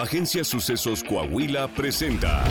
Agencia Sucesos Coahuila presenta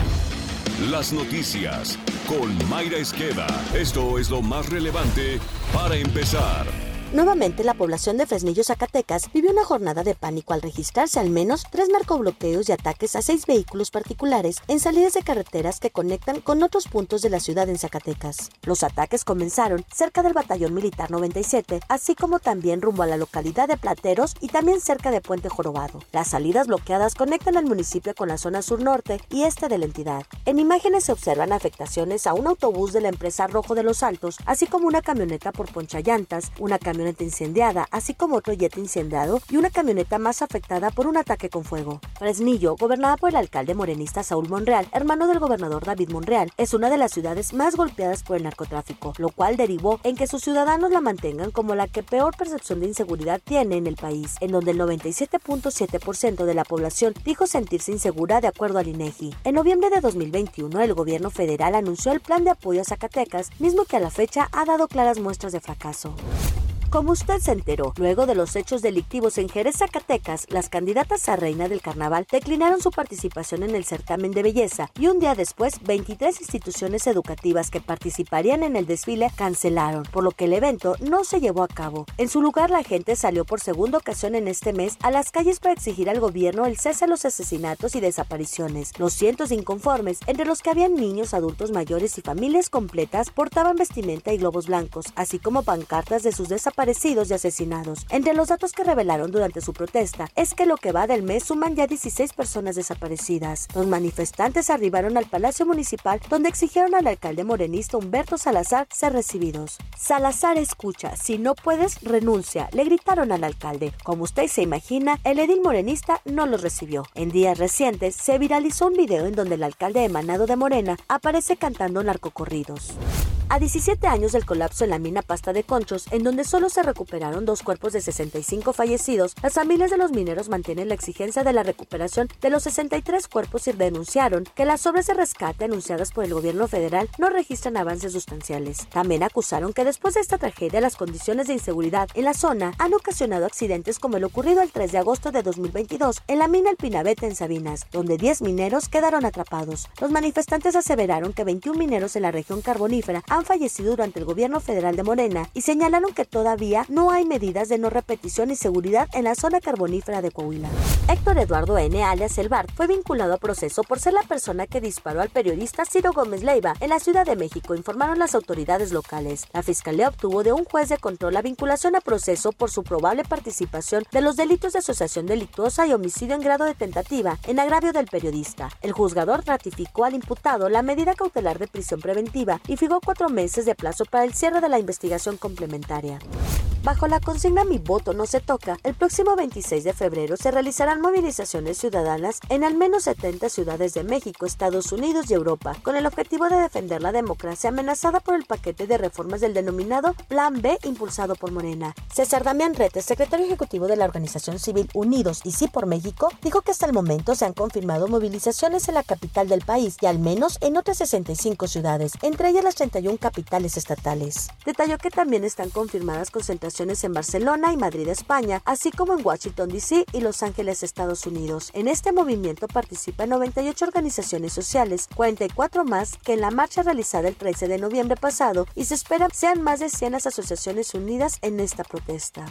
Las Noticias con Mayra Esqueda. Esto es lo más relevante para empezar. Nuevamente, la población de Fresnillo, Zacatecas, vivió una jornada de pánico al registrarse al menos tres narcobloqueos y ataques a seis vehículos particulares en salidas de carreteras que conectan con otros puntos de la ciudad en Zacatecas. Los ataques comenzaron cerca del Batallón Militar 97, así como también rumbo a la localidad de Plateros y también cerca de Puente Jorobado. Las salidas bloqueadas conectan al municipio con la zona sur-norte y este de la entidad. En imágenes se observan afectaciones a un autobús de la empresa Rojo de los Altos, así como una camioneta por ponchallantas, una camioneta camioneta incendiada, así como otro jet incendiado y una camioneta más afectada por un ataque con fuego. Fresnillo, gobernada por el alcalde morenista Saúl Monreal, hermano del gobernador David Monreal, es una de las ciudades más golpeadas por el narcotráfico, lo cual derivó en que sus ciudadanos la mantengan como la que peor percepción de inseguridad tiene en el país, en donde el 97.7% de la población dijo sentirse insegura de acuerdo al INEGI. En noviembre de 2021, el gobierno federal anunció el plan de apoyo a Zacatecas, mismo que a la fecha ha dado claras muestras de fracaso. Como usted se enteró, luego de los hechos delictivos en Jerez, Zacatecas, las candidatas a reina del carnaval declinaron su participación en el certamen de belleza y un día después 23 instituciones educativas que participarían en el desfile cancelaron, por lo que el evento no se llevó a cabo. En su lugar, la gente salió por segunda ocasión en este mes a las calles para exigir al gobierno el cese a los asesinatos y desapariciones. Los cientos de inconformes, entre los que habían niños, adultos mayores y familias completas, portaban vestimenta y globos blancos, así como pancartas de sus desapariciones desaparecidos y asesinados. Entre los datos que revelaron durante su protesta es que lo que va del mes suman ya 16 personas desaparecidas. Los manifestantes arribaron al Palacio Municipal donde exigieron al alcalde morenista Humberto Salazar ser recibidos. Salazar escucha, si no puedes, renuncia, le gritaron al alcalde. Como usted se imagina, el edil morenista no los recibió. En días recientes se viralizó un video en donde el alcalde emanado de Morena aparece cantando narcocorridos. A 17 años del colapso en la mina Pasta de Conchos, en donde solo se recuperaron dos cuerpos de 65 fallecidos, las familias de los mineros mantienen la exigencia de la recuperación de los 63 cuerpos y denunciaron que las obras de rescate anunciadas por el gobierno federal no registran avances sustanciales. También acusaron que después de esta tragedia las condiciones de inseguridad en la zona han ocasionado accidentes como el ocurrido el 3 de agosto de 2022 en la mina El Pinabete en Sabinas, donde 10 mineros quedaron atrapados. Los manifestantes aseveraron que 21 mineros en la región carbonífera han fallecido durante el gobierno federal de Morena y señalaron que todavía no hay medidas de no repetición y seguridad en la zona carbonífera de Coahuila. Héctor Eduardo N. alias El fue vinculado a proceso por ser la persona que disparó al periodista Ciro Gómez Leiva en la Ciudad de México, informaron las autoridades locales. La fiscalía obtuvo de un juez de control la vinculación a proceso por su probable participación de los delitos de asociación delictuosa y homicidio en grado de tentativa en agravio del periodista. El juzgador ratificó al imputado la medida cautelar de prisión preventiva y fijó cuatro meses de plazo para el cierre de la investigación complementaria. Bajo la consigna Mi voto no se toca, el próximo 26 de febrero se realizarán movilizaciones ciudadanas en al menos 70 ciudades de México, Estados Unidos y Europa, con el objetivo de defender la democracia amenazada por el paquete de reformas del denominado Plan B impulsado por Morena. César Damián Rete, secretario ejecutivo de la organización civil Unidos y Sí por México, dijo que hasta el momento se han confirmado movilizaciones en la capital del país y al menos en otras 65 ciudades, entre ellas las 31 capitales estatales. Detalló que también están confirmadas concentraciones en Barcelona y Madrid, España, así como en Washington, D.C. y Los Ángeles, Estados Unidos. En este movimiento participan 98 organizaciones sociales, 44 más que en la marcha realizada el 13 de noviembre pasado y se espera sean más de 100 las asociaciones unidas en esta protesta.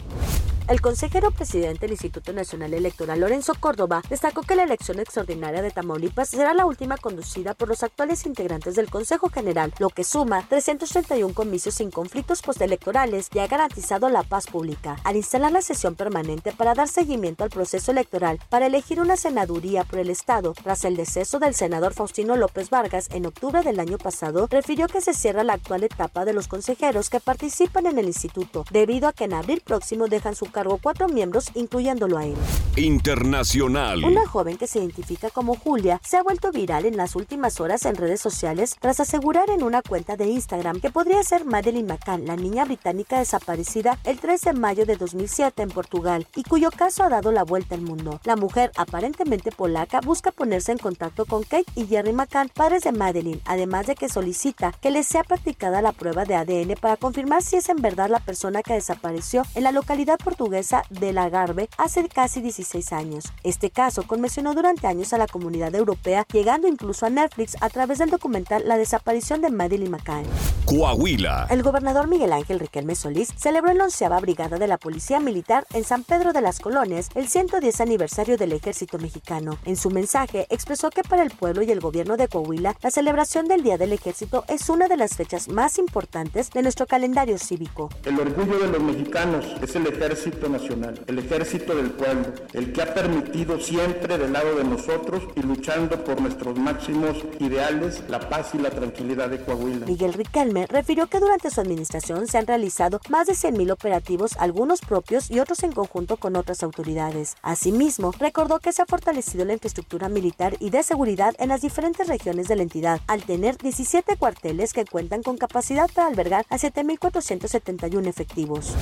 El consejero presidente del Instituto Nacional Electoral, Lorenzo Córdoba, destacó que la elección extraordinaria de Tamaulipas será la última conducida por los actuales integrantes del Consejo General, lo que suma 331 comicios sin conflictos postelectorales y ha garantizado la paz pública. Al instalar la sesión permanente para dar seguimiento al proceso electoral para elegir una senaduría por el Estado, tras el deceso del senador Faustino López Vargas en octubre del año pasado, refirió que se cierra la actual etapa de los consejeros que participan en el instituto, debido a que en abril próximo dejan su cargo cuatro miembros, incluyéndolo a él. Internacional. Una joven que se identifica como Julia se ha vuelto viral en las últimas horas en redes sociales tras asegurar en una cuenta de Instagram que podría ser Madeleine McCann, la niña británica desaparecida el 3 de mayo de 2007 en Portugal y cuyo caso ha dado la vuelta al mundo. La mujer, aparentemente polaca, busca ponerse en contacto con Kate y Jerry McCann, padres de Madeline, además de que solicita que les sea practicada la prueba de ADN para confirmar si es en verdad la persona que desapareció en la localidad portuguesa de Lagarve hace casi 16 años. Este caso conmocionó durante años a la comunidad europea, llegando incluso a Netflix a través del documental La desaparición de Madeline McCann. Coahuila. El gobernador Miguel Ángel Riquelme Solís celebró en la onceava brigada de la Policía Militar en San Pedro de las Colonias el 110 aniversario del Ejército Mexicano. En su mensaje expresó que para el pueblo y el gobierno de Coahuila la celebración del Día del Ejército es una de las fechas más importantes de nuestro calendario cívico. El orgullo de los mexicanos es el Ejército Nacional, el Ejército del pueblo, el que ha permitido siempre del lado de nosotros y luchando por nuestros máximos ideales, la paz y la tranquilidad de Coahuila. Miguel Riquelme refirió que durante su administración se han realizado más de 100.000 operativos, algunos propios y otros en conjunto con otras autoridades. Asimismo, recordó que se ha fortalecido la infraestructura militar y de seguridad en las diferentes regiones de la entidad, al tener 17 cuarteles que cuentan con capacidad para albergar a 7.471 efectivos.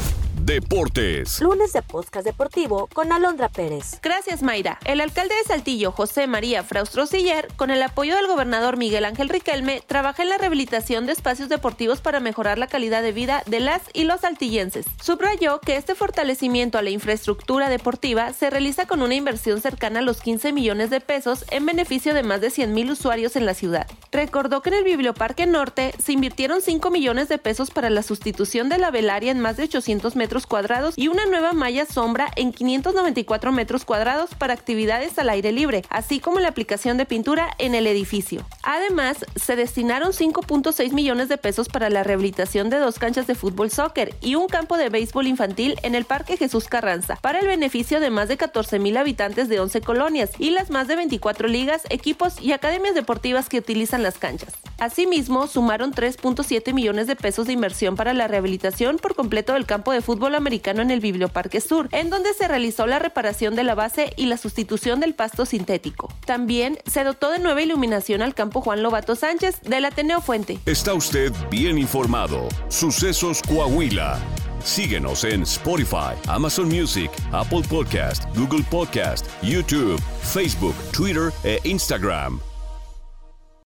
Deportes. Lunes de podcast deportivo con Alondra Pérez. Gracias, Mayra. El alcalde de Saltillo, José María Fraustro Siller, con el apoyo del gobernador Miguel Ángel Riquelme, trabaja en la rehabilitación de espacios deportivos para mejorar la calidad de vida de las y los saltillenses. Subrayó que este fortalecimiento a la infraestructura deportiva se realiza con una inversión cercana a los 15 millones de pesos en beneficio de más de 100 mil usuarios en la ciudad. Recordó que en el Biblioparque Norte se invirtieron 5 millones de pesos para la sustitución de la velaria en más de 800 cuadrados y una nueva malla sombra en 594 metros cuadrados para actividades al aire libre, así como la aplicación de pintura en el edificio. Además, se destinaron 5.6 millones de pesos para la rehabilitación de dos canchas de fútbol soccer y un campo de béisbol infantil en el Parque Jesús Carranza, para el beneficio de más de 14 mil habitantes de 11 colonias y las más de 24 ligas, equipos y academias deportivas que utilizan las canchas. Asimismo, sumaron 3.7 millones de pesos de inversión para la rehabilitación por completo del campo de fútbol americano en el Biblioparque Sur, en donde se realizó la reparación de la base y la sustitución del pasto sintético. También se dotó de nueva iluminación al campo Juan Lobato Sánchez del Ateneo Fuente. Está usted bien informado. Sucesos Coahuila. Síguenos en Spotify, Amazon Music, Apple Podcast, Google Podcast, YouTube, Facebook, Twitter e Instagram.